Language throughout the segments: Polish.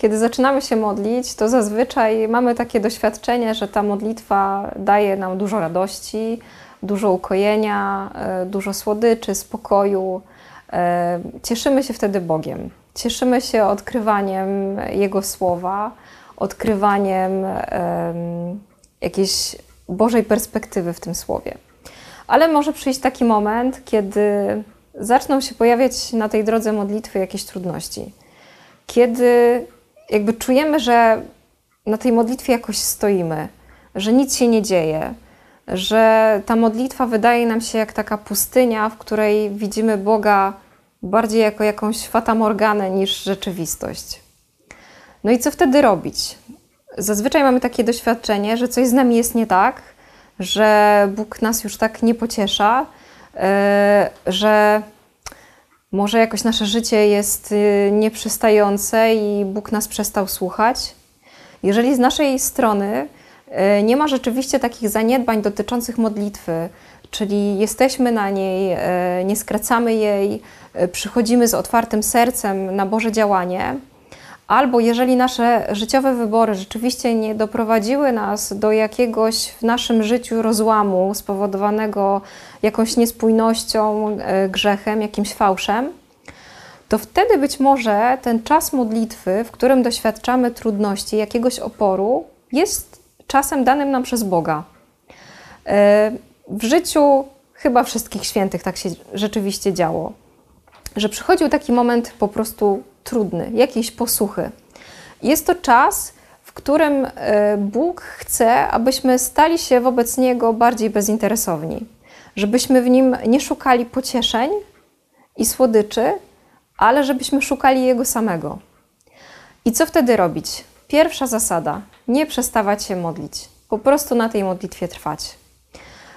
Kiedy zaczynamy się modlić, to zazwyczaj mamy takie doświadczenie, że ta modlitwa daje nam dużo radości, dużo ukojenia, e, dużo słodyczy, spokoju. E, cieszymy się wtedy Bogiem. Cieszymy się odkrywaniem Jego słowa, odkrywaniem jakiejś Bożej perspektywy w tym słowie. Ale może przyjść taki moment, kiedy zaczną się pojawiać na tej drodze modlitwy jakieś trudności. Kiedy jakby czujemy, że na tej modlitwie jakoś stoimy, że nic się nie dzieje, że ta modlitwa wydaje nam się jak taka pustynia, w której widzimy Boga bardziej jako jakąś fatamorganę niż rzeczywistość. No i co wtedy robić? Zazwyczaj mamy takie doświadczenie, że coś z nami jest nie tak, że Bóg nas już tak nie pociesza, yy, że może jakoś nasze życie jest yy, nieprzystające i Bóg nas przestał słuchać. Jeżeli z naszej strony yy, nie ma rzeczywiście takich zaniedbań dotyczących modlitwy, czyli jesteśmy na niej, nie skracamy jej, przychodzimy z otwartym sercem na Boże działanie, Albo jeżeli nasze życiowe wybory rzeczywiście nie doprowadziły nas do jakiegoś w naszym życiu rozłamu spowodowanego jakąś niespójnością, e, grzechem, jakimś fałszem, to wtedy być może ten czas modlitwy, w którym doświadczamy trudności, jakiegoś oporu, jest czasem danym nam przez Boga. E, w życiu chyba wszystkich świętych tak się rzeczywiście działo, że przychodził taki moment po prostu trudny, jakiejś posłuchy. Jest to czas, w którym e, Bóg chce, abyśmy stali się wobec Niego bardziej bezinteresowni, żebyśmy w Nim nie szukali pocieszeń i słodyczy, ale żebyśmy szukali Jego samego. I co wtedy robić? Pierwsza zasada: nie przestawać się modlić, po prostu na tej modlitwie trwać.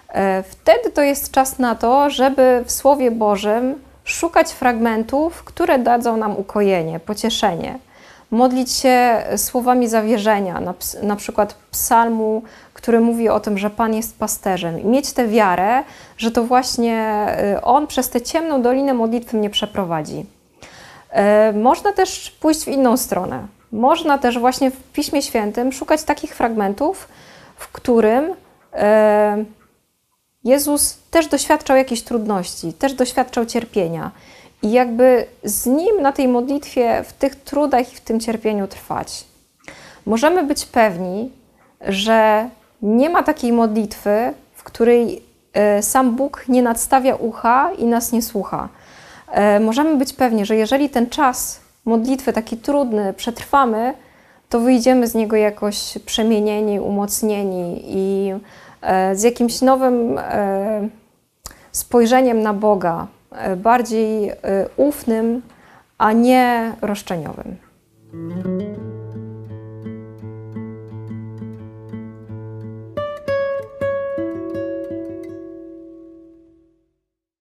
E, wtedy to jest czas na to, żeby w Słowie Bożym szukać fragmentów, które dadzą nam ukojenie, pocieszenie. Modlić się słowami zawierzenia, na, na przykład psalmu, który mówi o tym, że Pan jest pasterzem, i mieć tę wiarę, że to właśnie y, On przez tę ciemną dolinę modlitwy mnie przeprowadzi. Y, można też pójść w inną stronę. Można też właśnie w Piśmie Świętym szukać takich fragmentów, w którym y, Jezus też doświadczał jakichś trudności, też doświadczał cierpienia. I jakby z Nim na tej modlitwie, w tych trudach i w tym cierpieniu trwać. Możemy być pewni, że nie ma takiej modlitwy, w której e, sam Bóg nie nadstawia ucha i nas nie słucha. E, możemy być pewni, że jeżeli ten czas modlitwy taki trudny przetrwamy, to wyjdziemy z niego jakoś przemienieni, umocnieni i z jakimś nowym e, spojrzeniem na Boga, e, bardziej ufnym, a nie roszczeniowym.